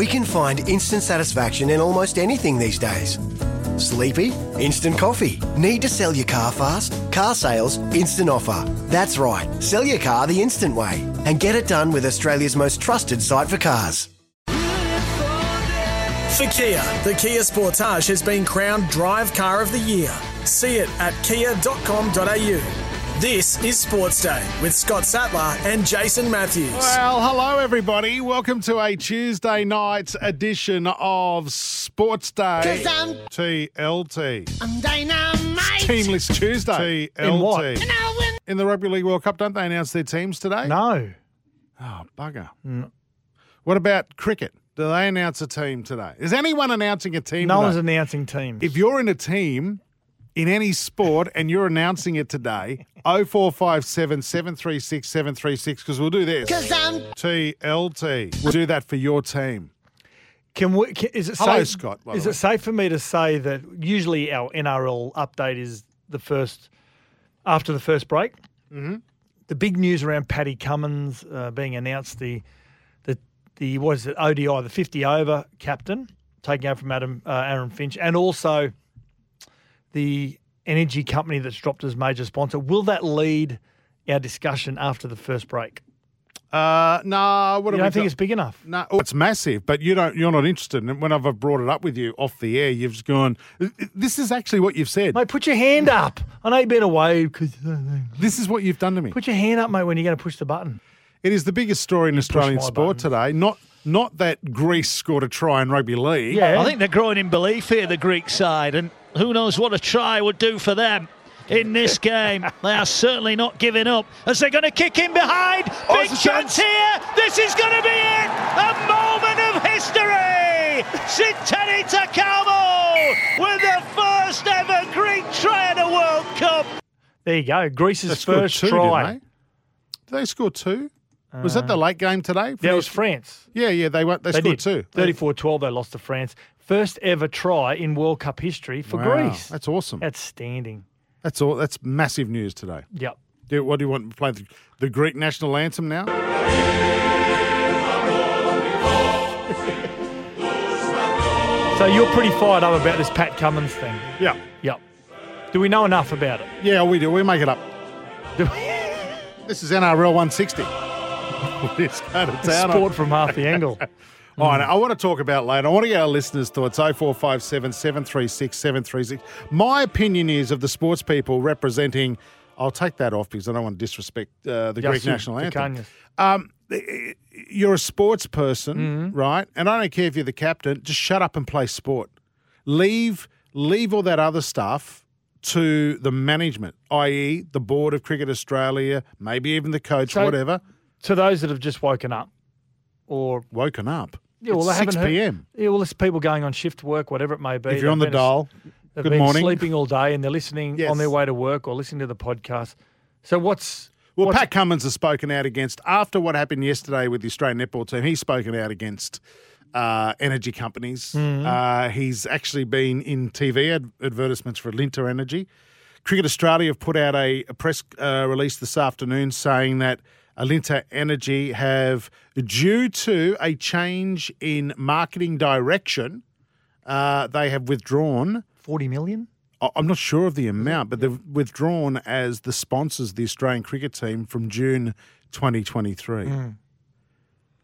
We can find instant satisfaction in almost anything these days. Sleepy? Instant coffee. Need to sell your car fast? Car sales, instant offer. That's right. Sell your car the instant way and get it done with Australia's most trusted site for cars. For Kia, the Kia Sportage has been crowned Drive Car of the Year. See it at kia.com.au. This is Sports Day with Scott Sattler and Jason Matthews. Well, hello everybody. Welcome to a Tuesday night edition of Sports Day. TLT. I'm dynamite. Teamless Tuesday. TLT. In what? I'll win. In the Rugby League World Cup, don't they announce their teams today? No. Oh, bugger. What about cricket? Do they announce a team today? Is anyone announcing a team No today? one's announcing teams. if you're in a team in any sport and you're announcing it today, 0457 736 736, because we'll do this. I'm TLT. We'll do that for your team. Can we? Can, is it Hello, safe, Scott, by Is the it safe for me to say that usually our NRL update is the first after the first break? Mm-hmm. The big news around Paddy Cummins uh, being announced the the the what is it ODI the fifty over captain taking over from Adam uh, Aaron Finch and also the energy company that's dropped as major sponsor. Will that lead our discussion after the first break? Uh, no, what You don't think got? it's big enough? No, oh, it's massive, but you don't. You're not interested. And when I've brought it up with you off the air, you've gone. This is actually what you've said. Mate, put your hand up. I know you've been away because. This is what you've done to me. Put your hand up, mate, when you're going to push the button. It is the biggest story in Australian sport buttons. today. Not not that Greece scored a try in rugby league. Yeah. I think they're growing in belief here, the Greek side, and who knows what a try would do for them in this game. they are certainly not giving up as they're going to kick in behind. Oh, big chance here. This is going to be it. A moment of history. Siteni Taukamo with the first ever Greek try in a World Cup. There you go. Greece's first two, try. didn't they? Did they score two? Was that the um, late game today? That was France. Yeah, yeah. They went. They, They scored did. two. 34 12, they lost to France. First ever try in World Cup history for Wow, Greece. That's awesome. Outstanding. That's all. That's massive news today. Yep. Do, what do you want to play the, the Greek national anthem now? So you're pretty fired up about this Pat Cummins thing. Yeah. Yep. Do we know enough about it? Yeah, we do. We make it up. This is NRL 160. Let's go to town. Sport from half the angle. Oh, I, know. I want to talk about later. I want to get our listeners' thoughts. 0457 736 736. My opinion is of the sports people representing. I'll take that off because I don't want to disrespect uh, the Greek national anthem. Um, you're a sports person, Mm-hmm. right? And I don't care if you're the captain. Just shut up and play sport. Leave leave all that other stuff to the management, i.e., the board of Cricket Australia, maybe even the coach, So- whatever. To those that have just woken up or Woken up. Yeah, well, it's they 6 haven't heard- p.m. Yeah, well, there's people going on shift work, whatever it may be. If you're on the They've dial, they've good been morning. sleeping all day and they're listening Yes. on their way to work or listening to the podcast. So what's Well, what's- Pat Cummins has spoken out against after what happened yesterday with the Australian netball team. He's spoken out against uh, energy companies. Mm-hmm. Uh, he's actually been in TV ad- advertisements for Alinta Energy. Cricket Australia have put out a, a press uh, release this afternoon saying that Alinta Energy have, due to a change in marketing direction, uh, they have withdrawn. 40 million? I'm not sure of the amount, but they've withdrawn as the sponsors of the Australian cricket team from June 2023. Mm.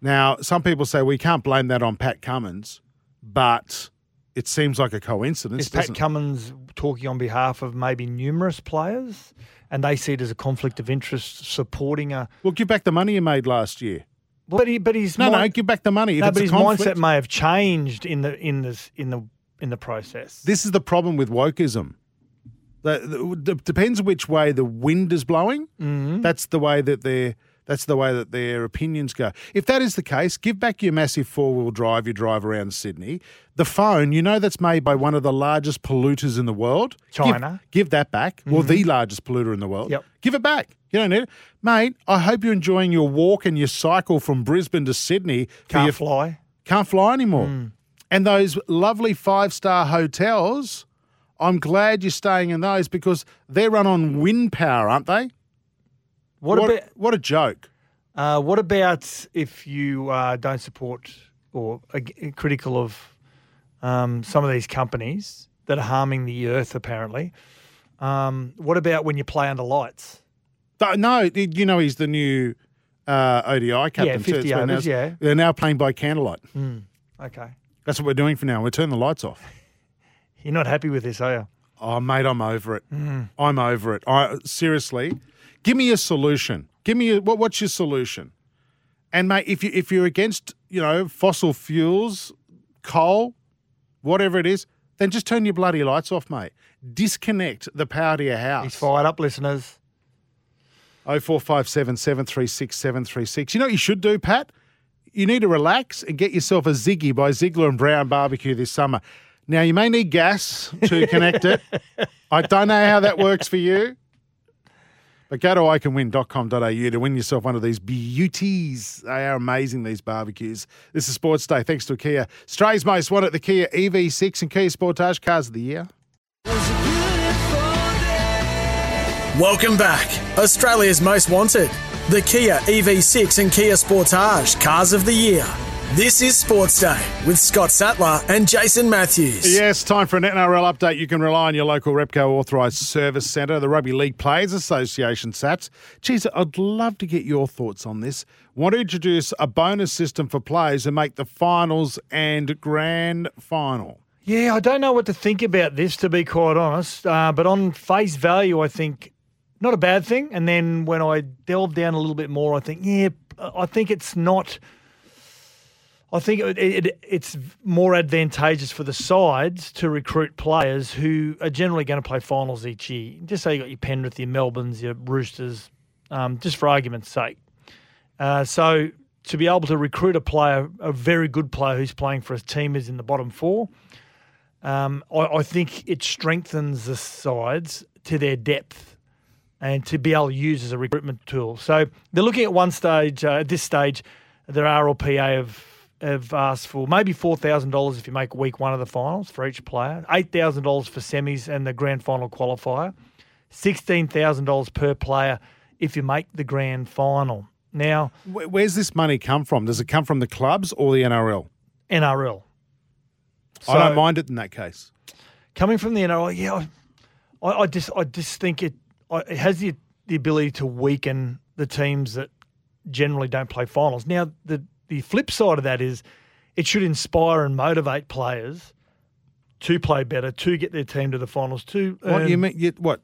Now, some people say we can't blame that on Pat Cummins, but it seems like a coincidence. Is Pat? Cummins talking on behalf of maybe numerous players and they see it as a conflict of interest supporting a. well, give back the money you made last year. But, he, but his No, no, mind- give back the money. If no, but his conflict- mindset may have changed in the in this in the in the process. This is the problem with wokeism. The, the, it depends which way the wind is blowing. Mm-hmm. That's the way that they're That's the way that their opinions go. If that is the case, give back your massive four wheel drive you drive around Sydney. The phone, you know, that's made by one of the largest polluters in the world. China. Give, that back. Well, mm-hmm. the largest polluter in the world. Yep. Give it back. You don't need it. Mate, I hope you're enjoying your walk and your cycle from Brisbane to Sydney. Can't your- fly. Can't fly anymore. Mm. And those lovely five star hotels, I'm glad you're staying in those because they're run on wind power, aren't they? What, what, about what a joke. uh, what about if you uh, don't support or are critical of um, some of these companies that are harming the earth? Apparently, um, what about when you play under lights? No, you know he's the new uh, ODI captain. too. 50 It's overs, now- yeah. They're now playing by candlelight. Okay, That's what we're doing for now. We're turning the lights off. you're not happy with this, are you? Oh, mate, I'm over it. I'm over it. I seriously, give me a solution. Give me a, what, what's your solution? And mate, if you if you're against you know fossil fuels, coal, whatever it is, then just turn your bloody lights off, mate. Disconnect the power to your house. He's fired up, listeners. Oh four five seven seven three six seven three six. You know what you should do, Pat? You need to relax and get yourself a Ziggy by Ziegler and Brown barbecue this summer. Now you may need gas to connect it. I don't know how that works for you. But go to iCanWin.com.au to win yourself one of these beauties. They are amazing, these barbecues. This is Sports Day, thanks to Kia. Australia's most wanted, the Kia EV6 and Kia Sportage Cars of the Year. Welcome back. Australia's most wanted. The Kia EV6 and Kia Sportage Cars of the Year. This is Sports Day with Scott Sattler and Jason Matthews. Yes, time for an NRL update. You can rely on your local Repco authorised service centre, the Rugby League Players Association, SATS. Geez, I'd love to get your thoughts on this. Want to introduce a bonus system for players who make the finals and grand final. Yeah, I don't know what to think about this, to be quite honest. Uh, but on face value, I think not a bad thing. And then when I delve down a little bit more, I think, yeah, I think it's not. I think it, it, it's more advantageous for the sides to recruit players who are generally going to play finals each year. Just say you got your Penrith, your Melbournes, your Roosters, um, just for argument's sake. Uh, so to be able to recruit a player, a very good player who's playing for a team is in the bottom four, um, I, I think it strengthens the sides to their depth and to be able to use as a recruitment tool. So they're looking at one stage, uh, at this stage, their RLPA have, have asked for maybe $4,000 if you make week one of the finals for each player, $8,000 for semis and the grand final qualifier, $16,000 per player if you make the grand final. Now, Where's this money come from? Does it come from the clubs or the NRL? NRL. I don't mind it in that case. coming from the NRL, yeah, I, I just I just think it it has the the ability to weaken the teams that generally don't play finals. Now the the flip side of that is it should inspire and motivate players to play better, to get their team to the finals, to What you mean? You, what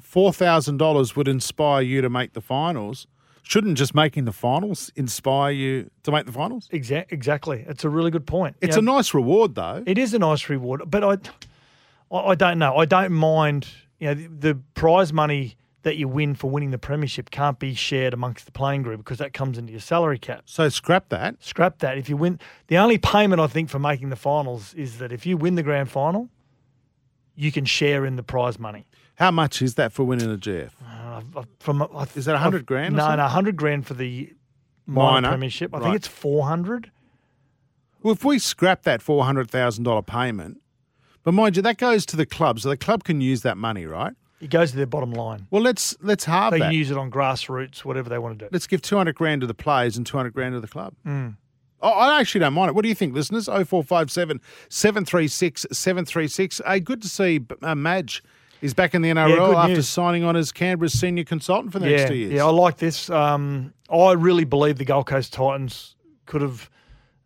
four thousand dollars would inspire you to make the finals? Shouldn't just making the finals inspire you to make the finals? Exa- exactly. It's a really good point. It's You a nice reward, though. It is a nice reward, but I, I I don't know. I don't mind. You know, the, the prize money that you win for winning the premiership can't be shared amongst the playing group because that comes into your salary cap. So scrap that. Scrap that. If you win, the only payment I think for making the finals is that if you win the grand final, you can share in the prize money. How much is that for winning a GF? Uh, from I- Is that 100 grand or No, something? no, hundred grand for the minor, Minor, premiership. I right. think it's four hundred. Well, if we scrap that four hundred thousand dollar payment, but mind you, that goes to the club, so the club can use that money, right? It goes to their bottom line. Well, let's let's halve They that. can use it on grassroots, whatever they want to do. Let's give two hundred grand to the players and two hundred grand to the club. Mm. Oh, I actually don't mind it. What do you think, listeners? Oh four five seven seven three six seven three six. Hey, good to see uh, Madge is back in the NRL good after news. signing on as Canberra's senior consultant for the yeah, next two years. Yeah, I like this. Um, I really believe the Gold Coast Titans could have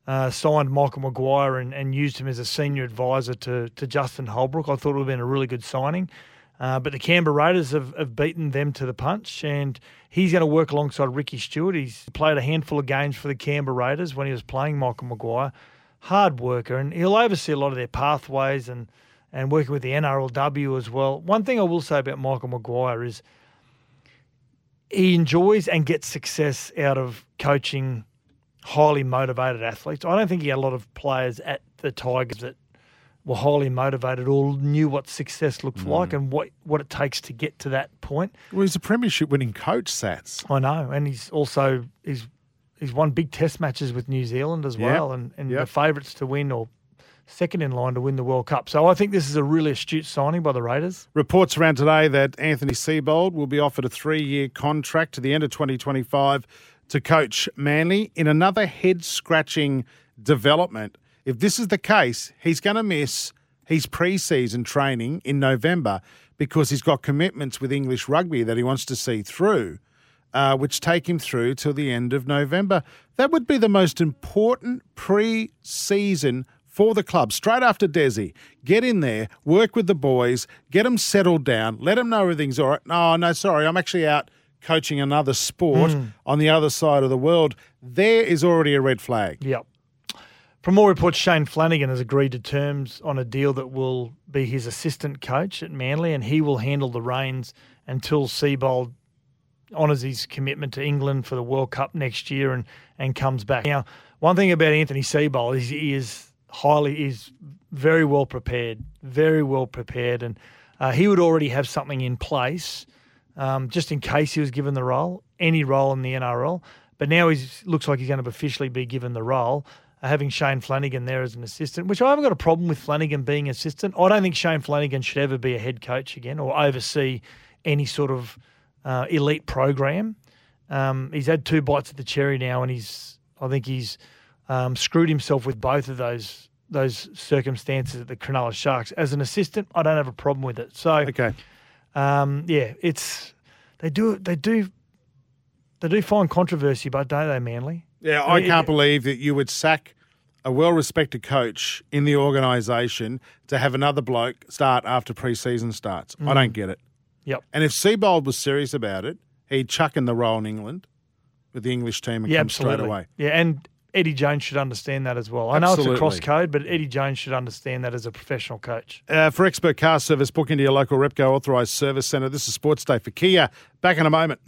uh, signed Michael Maguire and, and used him as a senior advisor to, to Justin Holbrook. I thought it would have been a really good signing. Uh, but the Canberra Raiders have, have beaten them to the punch, and he's going to work alongside Ricky Stuart. He's played a handful of games for the Canberra Raiders when he was playing Michael Maguire. Hard worker, and he'll oversee a lot of their pathways and, and working with the NRLW as well. One thing I will say about Michael Maguire is he enjoys and gets success out of coaching highly motivated athletes. I don't think he had a lot of players at the Tigers that were highly motivated or knew what success looks Mm. like and what, what it takes to get to that point. Well, he's a premiership winning coach, Sats. I know, and he's also he's he's won big Test matches with New Zealand as Yep. well, and and Yep. the favourites to win or second in line to win the World Cup. So I think this is a really astute signing by the Raiders. Reports around today that Anthony Seibold will be offered a three year contract to the end of 2025 to coach Manly in another head scratching development. If this is the case, he's going to miss his pre season training in November because he's got commitments with English rugby that he wants to see through. Uh, which take him through till the end of November. That would be the most important pre season for the club straight after Desi. Get in there, work with the boys, get them settled down, let them know everything's all right. No, no, sorry, I'm actually out coaching another sport on the other side of the world. There is already a red flag. Yep. From more reports, Shane Flanagan has agreed to terms on a deal that will be his assistant coach at Manly, and he will handle the reins until Seibold honours his commitment to England for the World Cup next year and, and comes back. Now, one thing about Anthony Seibold is he is highly is very well prepared, very well prepared, and uh, he would already have something in place um, just in case he was given the role, any role in the NRL. But now he looks like he's going to officially be given the role, having Shane Flanagan there as an assistant, which I haven't got a problem with Flanagan being assistant. I don't think Shane Flanagan should ever be a head coach again or oversee any sort of uh, elite program. Um, he's had two bites at the cherry now, and he's I think he's um, screwed himself with both of those those circumstances at the Cronulla Sharks. As an assistant, I don't have a problem with it. So Okay. um, yeah, it's they do they do they do find controversy, but don't they, Manly? Yeah, I can't believe that you would sack a well respected coach in the organisation to have another bloke start after pre season starts. I don't get it. Yep. And if Seibold was serious about it, he'd chuck in the role in England with the English team and Yeah, come straight away. Yeah, and Eddie Jones should understand that as well. I know it's a cross code, but Eddie Jones should understand that as a professional coach. Uh, for expert car service, book into your local Repco authorised service centre. This is Sports Day for Kia. Back in a moment.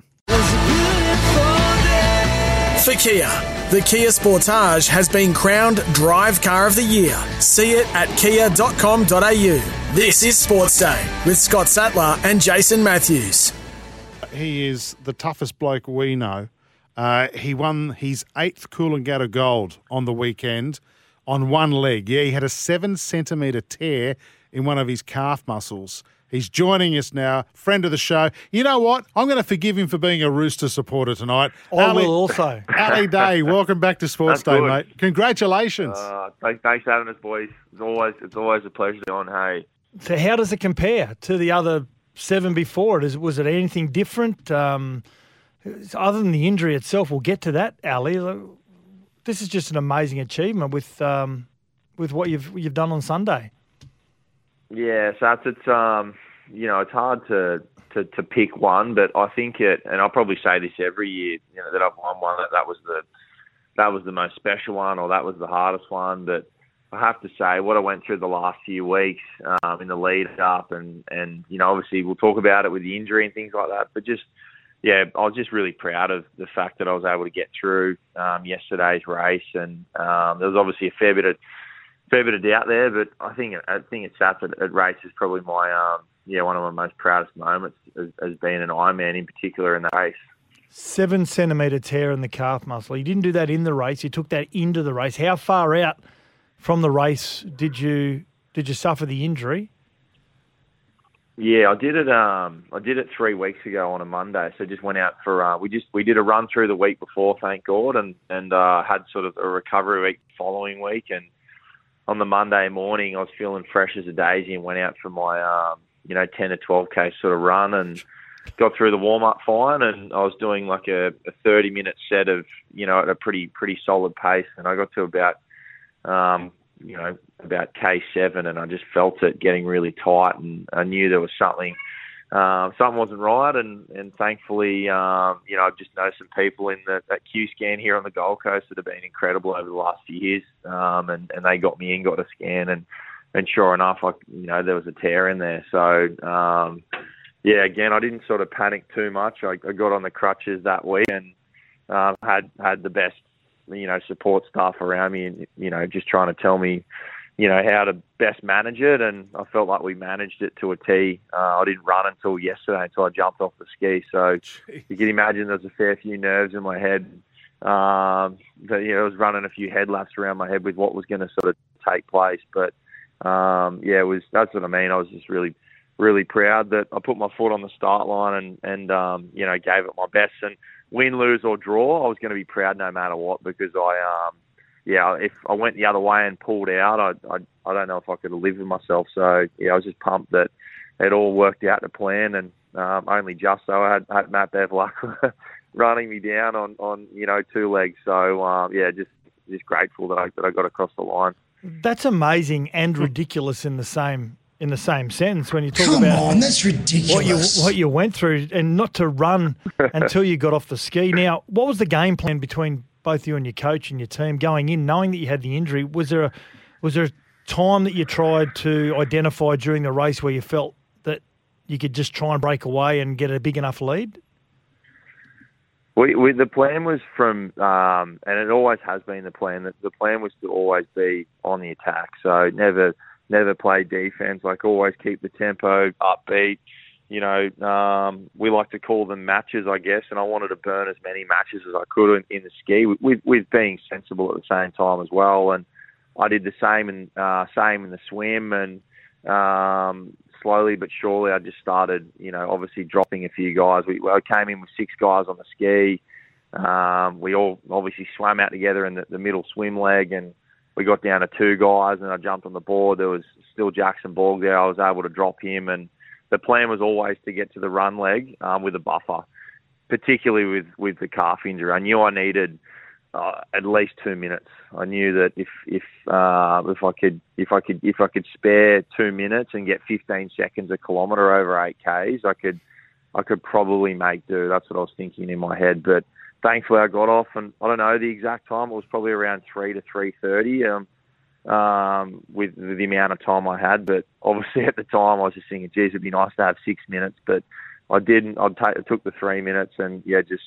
Kia, the Kia Sportage has been crowned Drive Car of the Year. See it at kia.com.au. This is Sports Day with Scott Sattler and Jason Matthews. He is the toughest bloke we know. Uh, he won his eighth Coolangatta gold on the weekend on one leg. Yeah, he had a seven centimetre tear in one of his calf muscles. He's joining us now, friend of the show. You know what? I'm going to forgive him for being a Rooster supporter tonight. I Ali, will also. Ali Day, welcome back to Sports That's Day, good. mate. Congratulations. Uh, thanks, thanks for having us, boys. It's always it's always a pleasure to be on. Hey, So how does it compare to the other seven before it? Is, was it anything different? Um, other than the injury itself, we'll get to that, Ali. This is just an amazing achievement with um, with what you've you've done on Sunday. Yeah, so it's, it's um you know it's hard to, to to pick one, but I think it, and I'll probably say this every year, you know that I've won one that that was the that was the most special one or that was the hardest one, but. I have to say, what I went through the last few weeks um, in the lead up, and and you know, obviously we'll talk about it with the injury and things like that. But just, yeah, I was just really proud of the fact that I was able to get through um, yesterday's race, and um, there was obviously a fair bit of fair bit of doubt there, but I think I think it's that at, at race is probably my um, yeah one of my most proudest moments as, as being an Ironman in particular in the race. Seven centimetre tear in the calf muscle. You didn't do that in the race. You took that into the race. How far out from the race did you did you suffer the injury? Yeah, I did it. Um, I did it three weeks ago on a Monday. So just went out for. Uh, we just we did a run through the week before, thank God, and and uh, had sort of a recovery week following week. And on the Monday morning, I was feeling fresh as a daisy and went out for my um, you know ten to twelve k sort of run and got through the warm up fine. And I was doing like a, a thirty minute set of you know at a pretty pretty solid pace. And I got to about um, you know, about K7, and I just felt it getting really tight, and I knew there was something, um, something wasn't right, and and thankfully, um, you know, I've just know some people in the, that Q scan here on the Gold Coast that have been incredible over the last few years, um, and and they got me in, got a scan, and and sure enough, I you know there was a tear in there, so. Um, yeah, again, I didn't sort of panic too much. I, I got on the crutches that week and um, had had the best, you know, support staff around me, and you know, just trying to tell me, you know, how to best manage it. And I felt like we managed it to a T. Uh, I didn't run until yesterday until I jumped off the ski. So Jeez. you can imagine there's a fair few nerves in my head. Um, that, you know, I was running a few head laps around my head with what was going to sort of take place. But um, yeah, it was that's what I mean. I was just really, really proud that I put my foot on the start line and and um, you know gave it my best. And win, lose or draw, I was going to be proud no matter what because I um, yeah, if I went the other way and pulled out, I I, I don't know if I could have lived with myself. So yeah, I was just pumped that it all worked out to plan and um, only just so I had, had Matt Bevilacqua running me down on, on you know two legs. So um, yeah, just just grateful that I that I got across the line. That's amazing and ridiculous in the same in the same sentence when you talk Come about on, that's what you ridiculous. what you went through and not to run until you got off the ski. Now, what was the game plan between both you and your coach and your team going in, knowing that you had the injury? Was there a was there a time that you tried to identify during the race where you felt that you could just try and break away and get a big enough lead? We, we, the plan was from, um, and it always has been the plan. That the plan was to always be on the attack. So never, never play defense. Like always keep the tempo upbeat. You know, um, we like to call them matches, I guess. And I wanted to burn as many matches as I could in, in the ski, with, with being sensible at the same time as well. And I did the same and uh, same in the swim, and um, slowly but surely, I just started, you know, obviously dropping a few guys. We I came in with six guys on the ski. Um, we all obviously swam out together in the, the middle swim leg, and we got down to two guys. And I jumped on the board. There was still Jackson Borg there. I was able to drop him, and the plan was always to get to the run leg um, with a buffer, particularly with with the calf injury. I knew I needed uh, at least two minutes. I knew that if if uh, if I could if I could if I could spare two minutes and get 15 seconds a kilometre over eight k's, I could I could probably make do. That's what I was thinking in my head. But thankfully, I got off, and I don't know the exact time. It was probably around three to three thirty. Um, um, with the amount of time I had, but obviously at the time I was just thinking, geez, it'd be nice to have six minutes, but I didn't. I took the three minutes, and yeah, just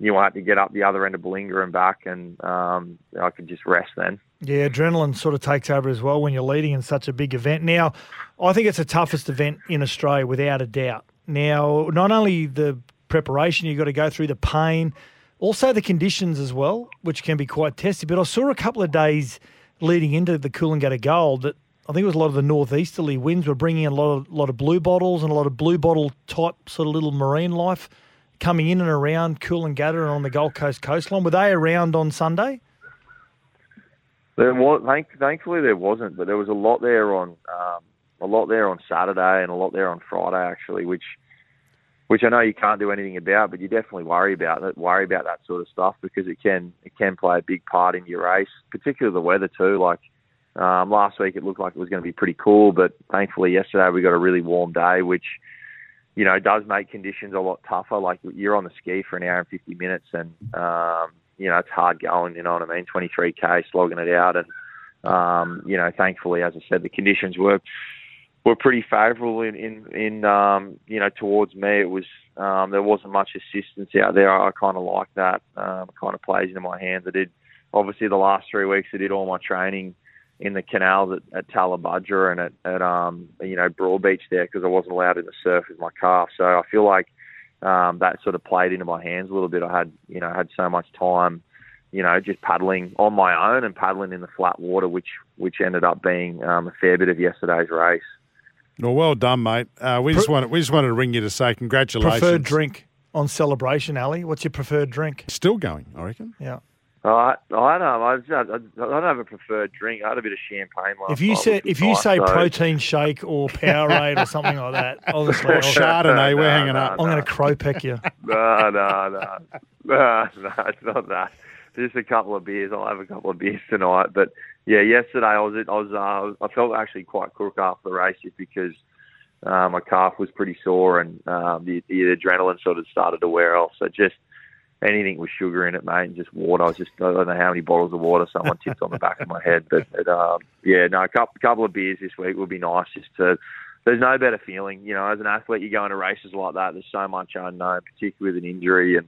knew I had to get up the other end of Bilinga and back, and um, I could just rest then. Yeah, adrenaline sort of takes over as well when you're leading in such a big event. Now, I think it's the toughest event in Australia without a doubt. Now, not only the preparation you've got to go through, the pain, also the conditions as well, which can be quite testy. But I saw a couple of days leading into the Coolangatta Gold that I think it was a lot of the northeasterly winds were bringing in a lot of lot of blue bottles and a lot of blue bottle type sort of little marine life coming in and around Coolangatta and on the Gold Coast coastline. Were they around on Sunday? There was, thank, thankfully there wasn't, but there was a lot there on um, a lot there on Saturday and a lot there on Friday actually, which which I know you can't do anything about, but you definitely worry about it. Worry about that sort of stuff because it can it can play a big part in your race, particularly the weather too. Like um, last week, it looked like it was going to be pretty cool, but thankfully yesterday we got a really warm day, which you know does make conditions a lot tougher. Like you're on the ski for an hour and 50 minutes, and um, you know it's hard going. You know what I mean? 23k slogging it out, and um, you know thankfully, as I said, the conditions were were pretty favourable in in, in um, you know towards me. It was um, there wasn't much assistance out there. I, kind of like that. Um, kind of plays into my hands. I did obviously the last three weeks. I did all my training in the canals at, at Tallebudgera and at, at um, you know Broadbeach there because I wasn't allowed in the surf with my calf. So I feel like um, that sort of played into my hands a little bit. I had you know had so much time. You know, just paddling on my own and paddling in the flat water, which which ended up being um, a fair bit of yesterday's race. Well, well done, mate. Uh, we just wanted we just wanted to ring you to say congratulations. Preferred drink on celebration, Ali. What's your preferred drink? Still going, I reckon. Yeah. I, I don't. I, I, I don't have a preferred drink. I had a bit of champagne last If you night, say if you nice, say so- protein shake or Powerade or something like that, honestly, Or I'll, Chardonnay, we're hanging no, up. I'm going to crow peck you. no, no, no, no, no, it's not that. Just a couple of beers. I'll have a couple of beers tonight. But yeah, yesterday I was, I was, uh, I felt actually quite crook after the race just because uh, my calf was pretty sore and um, the, the adrenaline sort of started to wear off. So just anything with sugar in it, mate, and just water. I was just I don't know how many bottles of water someone tipped on the back of my head, but it, um, yeah, no, a couple, couple of beers this week would be nice just to there's no better feeling. You know, as an athlete, you go into races like that. There's so much unknown, particularly with an injury. And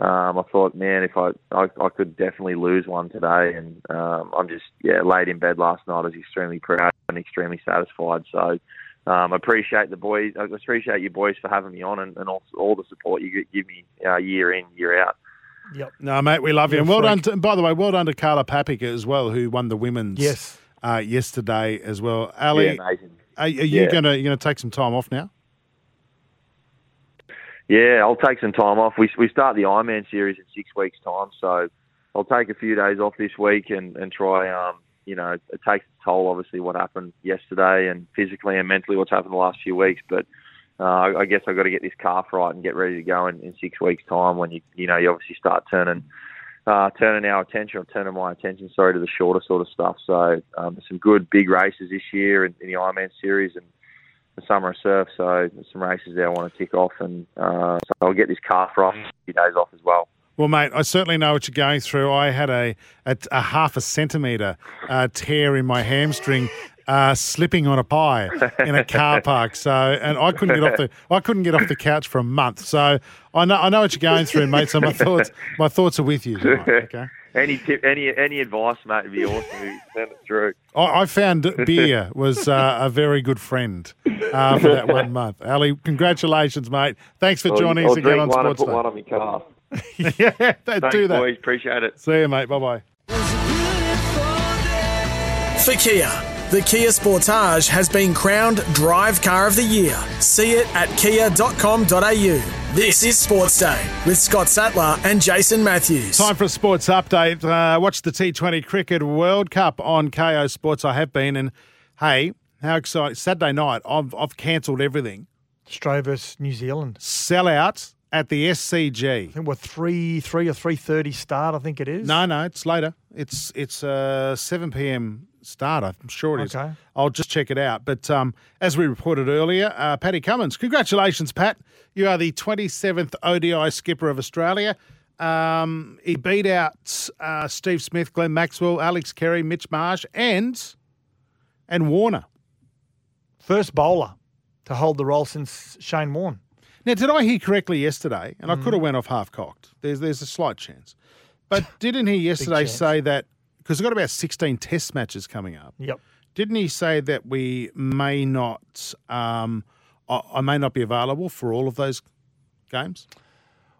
um, I thought, man, if I, I I could definitely lose one today. And um, I'm just yeah laid in bed last night. I was extremely proud and extremely satisfied. So. Um, I appreciate the boys. I appreciate you boys for having me on, and, and all, all the support you give me uh, year in, year out. Yep. No, mate, we love you. You're And a well done. To, and by the way, well done to Carla Papica as well, who won the women's Yes. uh, yesterday as well. Ali, yeah, amazing. are, are you Yeah. gonna you gonna take some time off now? Yeah, I'll take some time off. We we start the Ironman series in six weeks' time, so I'll take a few days off this week and and try. Um, you know, it takes its toll, obviously, what happened yesterday, and physically and mentally what's happened the last few weeks. But uh, I, I guess I've got to get this calf right and get ready to go in, in six weeks' time. When you you know you obviously start turning. Uh, turning our attention, or turning my attention, sorry, to the shorter sort of stuff. So um, some good big races this year in, in the Ironman series, and the summer of surf. So some races there I want to tick off, and uh, so I'll get this calf right, a few days off as well. Well, mate, I certainly know what you're going through. I had a a, a half a centimetre uh, tear in my hamstring. Uh, slipping on a pie in a car park, so and I couldn't get off the I couldn't get off the couch for a month. So I know I know what you're going through, mate. So my thoughts my thoughts are with you. Tonight, okay. Any tip, any any advice, mate, would be awesome. Send it through. I, I found beer was uh, a very good friend uh, for that one month. Ali, congratulations, mate. Thanks for joining I'll us again drink on one and Sports put Day. one on my car. yeah, Thanks, do that. boys. Appreciate it. See you, mate. Bye bye. For Kia, the Kia Sportage has been crowned Drive Car of the Year. See it at kia.com.au. This is Sports Day with Scott Sattler and Jason Matthews. Time for a sports update. Uh, watch the T20 Cricket World Cup on Kayo Sports. I have been, and hey, how exciting! Saturday night, I've I've cancelled everything. Australia versus New Zealand. Sellout at the SCG. I think we're three, three or three thirty start. I think it is. No, no, it's later. It's it's uh, seven p.m. start. I'm sure it is. Okay. I'll just check it out. But um, as we reported earlier, uh, Paddy Cummins, congratulations, Pat. You are the 27th ODI skipper of Australia. Um, he beat out uh, Steve Smith, Glenn Maxwell, Alex Carey, Mitch Marsh, and and Warner. First bowler to hold the role since Shane Warne. Now, did I hear correctly yesterday? And I could Mm. have went off half cocked. There's there's a slight chance, but didn't he yesterday say that because we've got about 16 Test matches coming up? Yep. Didn't he say that we may not, um, I, I may not be available for all of those games?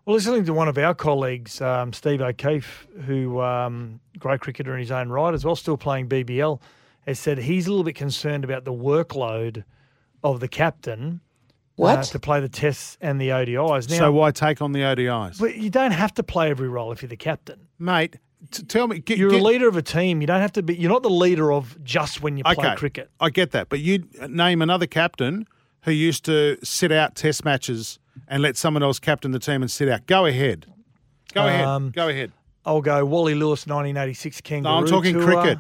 Well, listening to one of our colleagues, um, Steve O'Keefe, who um, great cricketer in his own right as well, still playing BBL, has said he's a little bit concerned about the workload of the captain uh, to play the tests and the ODIs. Now, so why take on the ODIs, but you don't have to play every role if you're the captain. mate? T- tell me, get, You're get- a leader of a team. You don't have to be. You're not the leader of just when you play Okay, cricket. I get that, but you name another captain who used to sit out Test matches and let someone else captain the team and sit out. Go ahead, go Um, ahead, go ahead. I'll go Wally Lewis, 1986 Kangaroo. I'm talking Tour. cricket.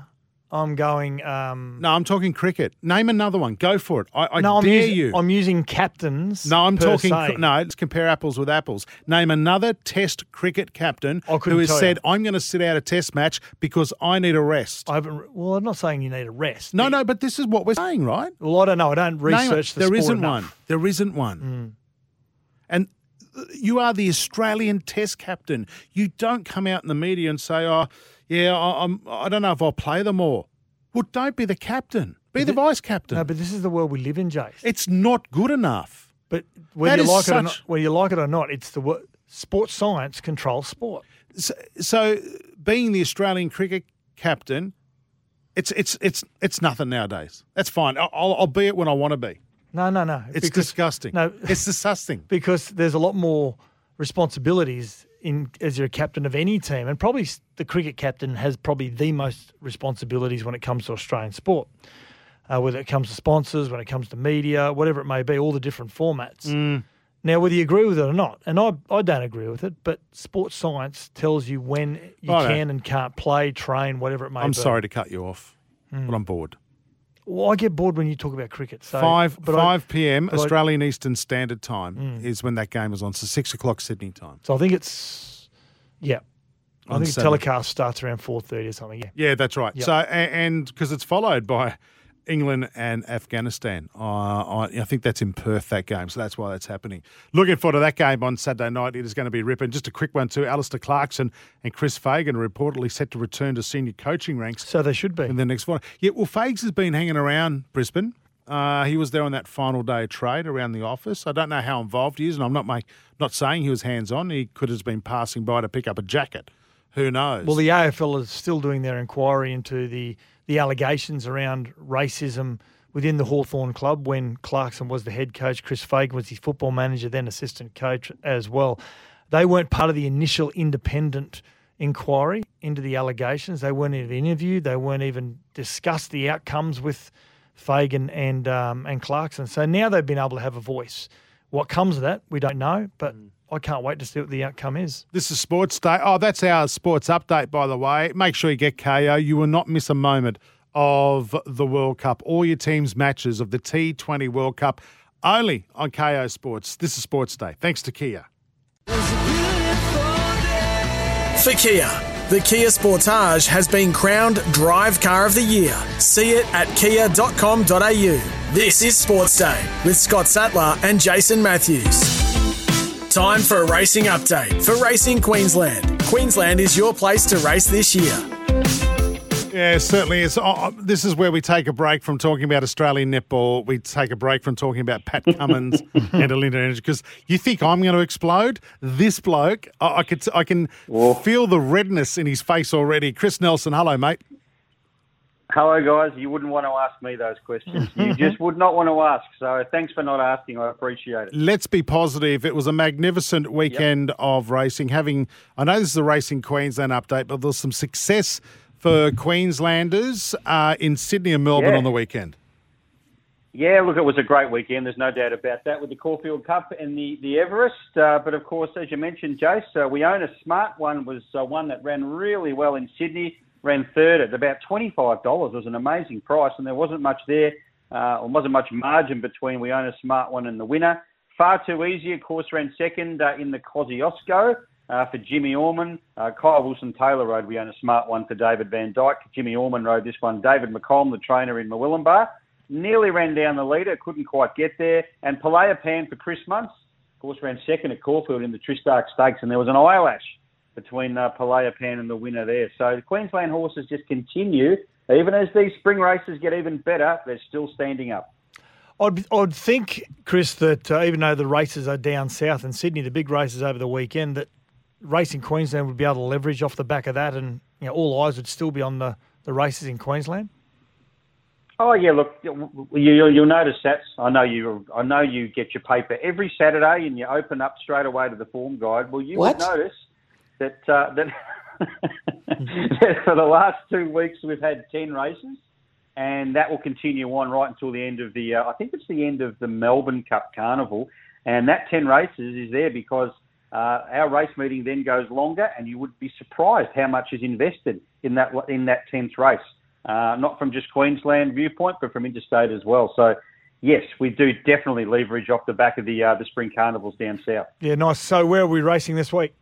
I'm going. Um, No, I'm talking cricket. Name another one. Go for it. I, I no, I'm dare using, you. I'm using captains. no, I'm talking. se. No, let's compare apples with apples. Name another Test cricket captain who has said, you. "I'm going to sit out a Test match because I need a rest." I haven't. Well, I'm not saying you need a rest. no, no, but this is what we're saying, right? Well, I don't know. I don't Name research the There sport isn't enough. Mm. one. There isn't one. And uh, you are the Australian Test captain. You don't come out in the media and say, "Oh, yeah, I, I'm. I don't know if I'll play them all." Well, don't be the captain. Be the vice captain. No, but this is the world we live in, Jace. it's not good enough. But whether That you like it or not, whether you like it or not, it's the wo- sports science controls sport. So, so being the Australian cricket captain, it's it's it's it's nothing nowadays. That's fine. I'll, I'll, I'll be it when I want to be. No, no, no. It's because, disgusting. No, it's disgusting. because there's a lot more responsibilities in as you're a captain of any team, and probably the cricket captain has probably the most responsibilities when it comes to Australian sport. Uh, whether it comes to sponsors, when it comes to media, whatever it may be, all the different formats. Mm. Now, whether you agree with it or not, and I, I don't agree with it, but sports science tells you when you can and can't play, train, whatever it may be. I'm sorry to cut you off, but I'm bored. Well, I get bored when you talk about cricket. So five but I- five p.m. but I- Mm. Australian Eastern Standard Time is when that game is on. So six o'clock Sydney time. So I think it's yeah. I think Saturday. telecast starts around four thirty or something. Yeah. Yeah, that's right. Yep. So and because it's followed by England and Afghanistan. Uh, I, I think that's in Perth, that game, so that's why that's happening. Looking forward to that game on Saturday night. It is going to be ripping. Just a quick one, too. Alastair Clarkson and Chris Fagan are reportedly set to return to senior coaching ranks So they should be. in the next one. Yeah, well, Fags has been hanging around Brisbane. Uh, he was there on that final day of trade around the office. I don't know how involved he is, and I'm not make, not saying he was hands on. He could have been passing by to pick up a jacket. Who knows? Well, the AFL is still doing their inquiry into the, the allegations around racism within the Hawthorn club when Clarkson was the head coach, Chris Fagan was his football manager, then assistant coach as well. They weren't part of the initial independent inquiry into the allegations. They weren't even interviewed. They weren't even discussed the outcomes with Fagan and um, and Clarkson. So now they've been able to have a voice. What comes of that, we don't know, but I can't wait to see what the outcome is. This is Sports Day. Oh, that's our sports update, by the way. Make sure you get Kayo. You will not miss a moment of the World Cup. All your team's matches of the T20 World Cup only on Kayo Sports. This is Sports Day. Thanks to Kia. For Kia, the Kia Sportage has been crowned Drive Car of the Year. See it at kia.com.au. This is Sports Day with Scott Sattler and Jason Matthews. Time for a racing update for Racing Queensland. Queensland is your place to race this year. Yeah, certainly is. Oh, uh, uh, this is where we take a break from talking about Australian netball. We take a break from talking about Pat Cummins and Alinta Energy because you think I'm going to explode. This bloke, I, I could, I can feel the redness in his face already. Chris Nelson, hello, mate. Hello, guys. You wouldn't want to ask me those questions. You just would not want to ask. So thanks for not asking. I appreciate it. Let's be positive. It was a magnificent weekend of racing. Having, I know this is a Racing Queensland update, but there's some success for Queenslanders uh, in Sydney and Melbourne Yeah. on the weekend. Yeah, look, it was a great weekend. There's no doubt about that with the Caulfield Cup and the, the Everest. Uh, but of course, as you mentioned, Jace, uh, we own a smart one, was uh, one that ran really well in Sydney, ran third at about $25. It was an amazing price, and there wasn't much there, uh, or wasn't much margin between we own a smart one and the winner. Far too easy, of course, ran second uh, in the Kosciuszko. Uh, for Jimmy Orman, uh, Kyle Wilson Taylor rode. We own a smart one for David Vandyke. Jimmy Orman rode this one. David McComb, the trainer in Murwillumbah, nearly ran down the leader, couldn't quite get there. And Palea Pan for Chris Munce, of course, ran second at Caulfield in the Tristarc Stakes, and there was an eyelash between uh, Palea Pan and the winner there. So the Queensland horses just continue, even as these spring races get even better, they're still standing up. I'd, I'd think, Chris, that uh, even though the races are down south in Sydney, the big races over the weekend, that Racing Queensland would be able to leverage off the back of that, and you know, all eyes would still be on the, the races in Queensland. Oh yeah, look, you, you'll, you'll notice that. I know you. I know you get your paper every Saturday, and you open up straight away to the form guide. Well, you What? would notice that uh, that, for the last two weeks we've had ten races, and that will continue on right until the end of the. Uh, I think it's the end of the Melbourne Cup Carnival, and that ten races is there because uh, our race meeting then goes longer, and you would be surprised how much is invested in that in that tenth race. Uh, not from just Queensland viewpoint, but from interstate as well. So, yes, we do definitely leverage off the back of the uh, the spring carnivals down south. Yeah, nice. So where are we racing this week?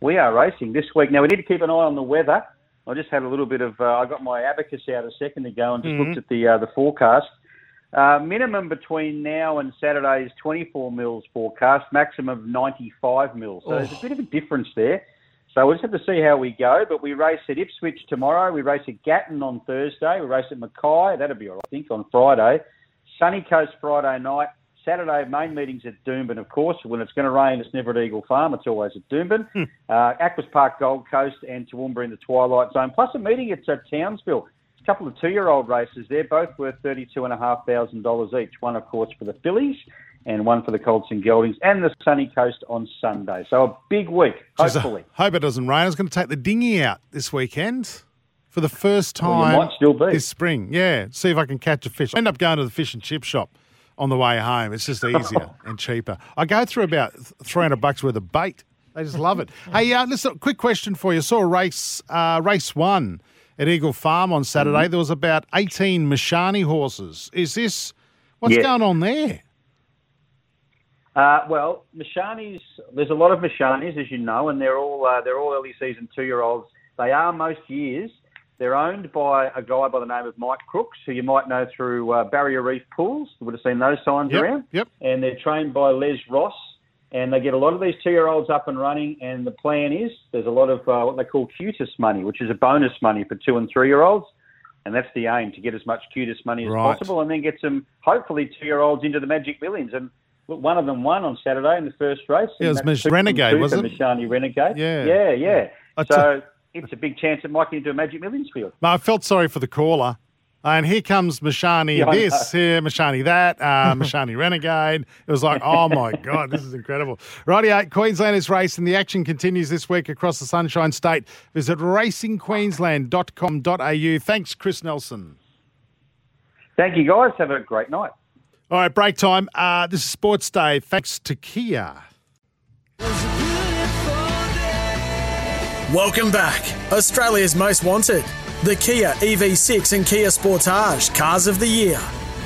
We are racing this week. Now we need to keep an eye on the weather. I just had a little bit of. Uh, I got my abacus out a second ago and just looked at the uh, the forecast. Uh, minimum between now and Saturday is 24 mils forecast. Maximum of 95 mils. So there's a bit of a difference there. So we'll just have to see how we go. But we race at Ipswich tomorrow. We race at Gatton on Thursday. We race at Mackay. That'll be all right, I think, on Friday. Sunny Coast Friday night. Saturday main meetings at Doomben, of course. When it's going to rain, it's never at Eagle Farm. It's always at Doomben. uh, Aquis Park Gold Coast and Toowoomba in the Twilight Zone. Plus a meeting at uh, Townsville. A couple of two-year-old races there, both worth thirty-two and a half thousand dollars each. One, of course, for the fillies, and one for the Colts and Geldings, and the Sunny Coast on Sunday. So a big week, hopefully. hope it doesn't rain. I was going to take the dinghy out this weekend for the first Well, time be. this spring. Yeah, see if I can catch a fish. I end up going to the fish and chip shop on the way home. It's just easier and cheaper. I go through about three hundred bucks worth of bait. They just love it. hey, uh, listen, quick question for you. Saw a race, uh, race one at Eagle Farm on Saturday. Mm-hmm. There was about eighteen Mishani horses. Is this what's Yeah. going on there? Uh, well, Mishanis, there's a lot of Mishanis, as you know, and they're all uh, they're all early season two year olds. They are most years, They're owned by a guy by the name of Mike Crooks, who you might know through uh, Barrier Reef Pools. You would have seen those signs Yep, around. yep. And they're trained by Les Ross. And they get a lot of these two-year-olds up and running. And the plan is there's a lot of uh, what they call QTIS money, which is a bonus money for two and three-year-olds. And that's the aim to get as much QTIS money as Right. possible, and then get some hopefully two-year-olds into the Magic Millions. And look, one of them won on Saturday in the first race. Yeah, it was Miss Renegade, wasn't it? Mishani Renegade. Yeah. yeah, yeah. I So it's a big chance it might get into a Magic Millions field. No, I felt sorry for the caller. And here comes Mishani Yeah, this, here, Mishani that, uh, Mishani Renegade. It was like, oh my God, this is incredible. Rightio, Queenslanders race, and the action continues this week across the Sunshine State. Visit racingqueensland.com.au. Thanks, Chris Nelson. Thank you, guys. Have a great night. All right, break time. Uh, this is Sports Day. Thanks to Kia. Welcome back, Australia's most wanted. The Kia EV6 and Kia Sportage Cars of the Year.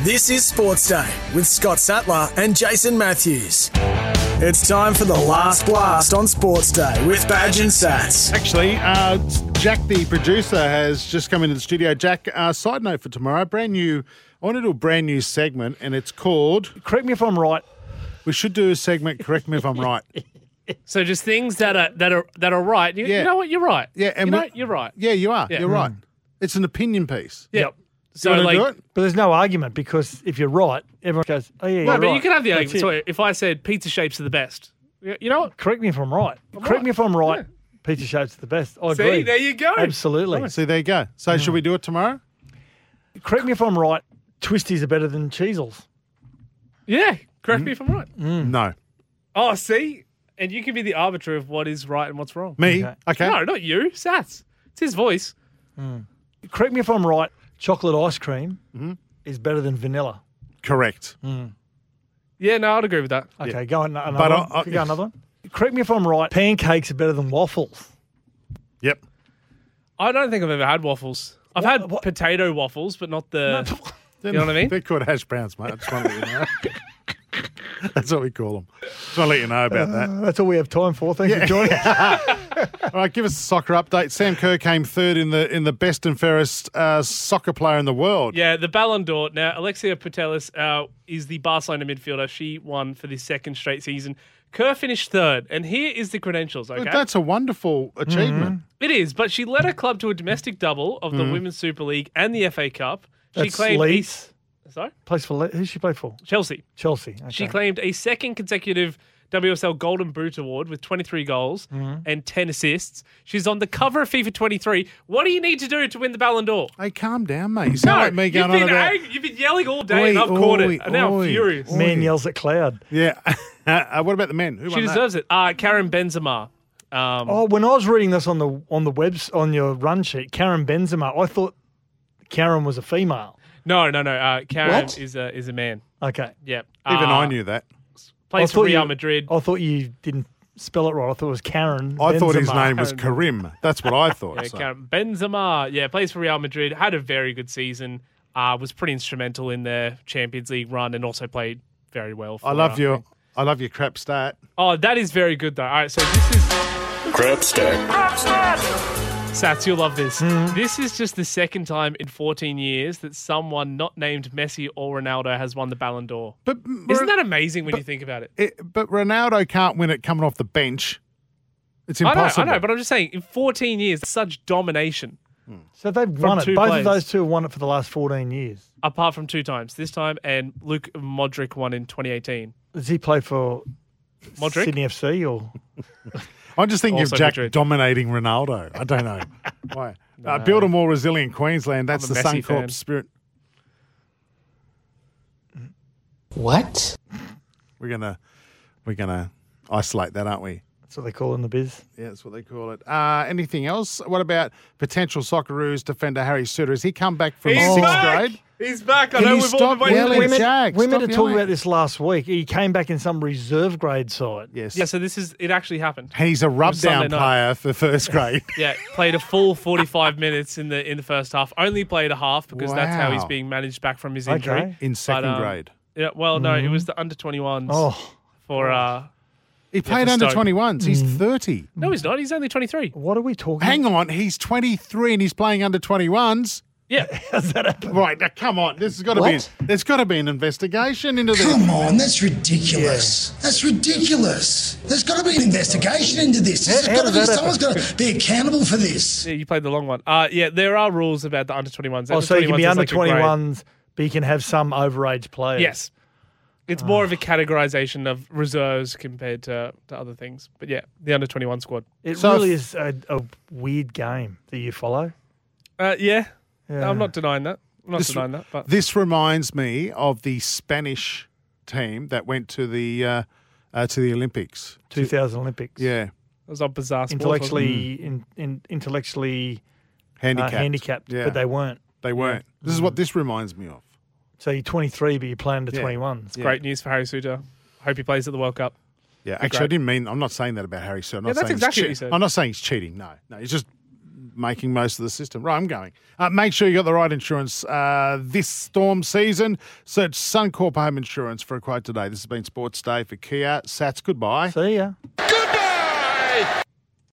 This is Sports Day with Scott Sattler and Jason Matthews. It's time for the last blast on Sports Day with Badge and Sats. Actually, uh, Jack, the producer, has just come into the studio. Jack, uh, side note for tomorrow, brand new. I want to do a brand new segment, and it's called. Correct me if I'm right. We should do a segment. Correct me if I'm right. So just things that are that are that are right. You, Yeah. you know what? You're right. Yeah, and you know, you're right. Yeah, you are. Yeah. You're hmm. right. It's an opinion piece. Yeah. Yep. So you like, do it? But there's no argument because if you're right, everyone goes, oh, yeah, no, you're but right. you can have the That's argument. So if I said pizza shapes are the best, you you know what? Correct me if I'm right. Correct right. me if I'm right. Yeah. Pizza shapes are the best. I See, agree. there you go. Absolutely. See, there you go. So, hmm. should we do it tomorrow? Correct me if I'm right. Twisties are better than Cheezels. Yeah. Correct me hmm. if I'm right. No. Oh, see, and you can be the arbiter of what is right and what's wrong. Me? Okay. Okay. No, not you. Sats. It's his voice. Correct me if I'm right. Chocolate ice cream Mm-hmm. is better than vanilla. Correct. Yeah, no, I'd agree with that. Okay, go on another But one. I- I- go another one. Correct me if I'm right. Pancakes are better than waffles. Yep. I don't think I've ever had waffles. I've had what- potato waffles, but not the. You know what I mean? They're called hash browns, mate. I just want to know. That's what we call them. Just want to let you know about that. That's all we have time for. Thanks for joining us. All right, give us a soccer update. Sam Kerr came third in the in the best and fairest uh, soccer player in the world. Yeah, the Ballon d'Or. Now, Alexia Putellas uh, is the Barcelona midfielder. She won for the second straight season. Kerr finished third, and here is the credentials. Okay, That's a wonderful achievement. it is. But she led her club to a domestic double of the Women's Super League and the FA Cup. She That's claimed Leeds. A, sorry, Plays for Le- who's she play for? Chelsea. Chelsea. She claimed a second consecutive WSL Golden Boot Award with 23 goals and 10 assists. She's on the cover of FIFA 23. What do you need to do to win the Ballon d'Or? Hey, calm down, mate. You sound like me you've going on been about. ang- you've been yelling all day, and I've caught oi, it. And now oi, I'm now furious. oi. Man yells at cloud. Yeah. uh, what about the men? Who She won that? deserves it. Uh, Karen Benzema. Um, Oh, when I was reading this on the on the webs on your run sheet, Karen Benzema, I thought Karen was a female. No, no, no. Uh, Karen What? is a is a man. Okay. Yep. Even Uh, I knew that. Plays I for thought Real you- Madrid. I thought you didn't spell it right. I thought it was Karen. I thought his Benzema. name was Karim. That's what I thought. Yeah, so. Karen Benzema. Yeah, plays for Real Madrid. Had a very good season. Uh, was pretty instrumental in their Champions League run, and also played very well. For, I love uh, your. I love your crap stat. Oh, that is very good though. All right, so this is Crap stack. Sats. You'll love this. Hmm. This is just the second time in 14 years that someone not named Messi or Ronaldo has won the Ballon d'Or. But Isn't that amazing when you think about it? it, but Ronaldo can't win it coming off the bench. It's I know, impossible. I know, but I'm just saying, in 14 years, such domination, So they've won it. Both players. of those two have won it for the last 14 years. apart from two times. This time, and Luke Modric won in 2018. Does he play for Modric? Sydney FC or? I'm just thinking Also of Jack Madrid. dominating Ronaldo. I don't know why. Uh, build a more resilient Queensland. That's the a Messi Suncorp fan. spirit. What? We're gonna we're gonna isolate that, aren't we? That's what they call it in the biz. Yeah, that's what they call it. Uh, anything else? What about potential Socceroos defender Harry Souttar? Has he come back from He's sixth back! grade? He's back. I Can know you we've all stop been waiting yelling? for we. Jack, we meant stop to talk about this last week. He came back in some reserve grade side. Yes. Yeah, so this is it. Actually happened. And he's a rub down player for first grade. Yeah, played a full 45 minutes in the in the first half. Only played a half because that's how he's being managed back from his injury. Okay. in second um, grade. Yeah, well, no, it was the under 21s Oh, for uh He played for under Stoke. 21s. He's 30. No, he's not. He's only 23. What are we talking? Hang on, he's 23 and he's playing under 21s. Yeah. How's that happen? Right, now, come on. This has got to be. What? There's got to be an investigation into this. Come on, that's ridiculous. That's ridiculous. There's got to be an investigation into this. There's How- got how to be that someone's got to be accountable for this. Yeah, you played the long one. Uh, yeah, there are rules about the under 21s. Oh, so you can be under like 21s, but you can have some overage players. Yes. It's more of a categorization of reserves compared to, to other things. But yeah, the under 21 squad. It So really is a, a weird game that you follow. Uh, yeah. Yeah. I'm not denying that. I'm not This- denying that. But This reminds me of the Spanish team that went to the uh, uh, to the Olympics. 2000 Olympics. Yeah, it was a bizarre sport. wasn't it? Intellectually, in, in, intellectually uh, handicapped. handicapped, Yeah. but they weren't. They weren't. This is what this reminds me of. So you're 23, but you're playing to Yeah. 21s. Yeah. Great news for Harry Souttar. Hope he plays at the World Cup. Yeah, actually, I didn't mean. I'm not saying that about Harry. Sir, I'm not Yeah, that's saying he's exactly what you said. I'm not saying he's cheating. No, no, he's just making most of the system. Right, I'm going. Uh, make sure you got the right insurance uh, this storm season. Search Suncorp Home Insurance for a quote today. This has been Sports Day for Kia. Sats, goodbye. See ya.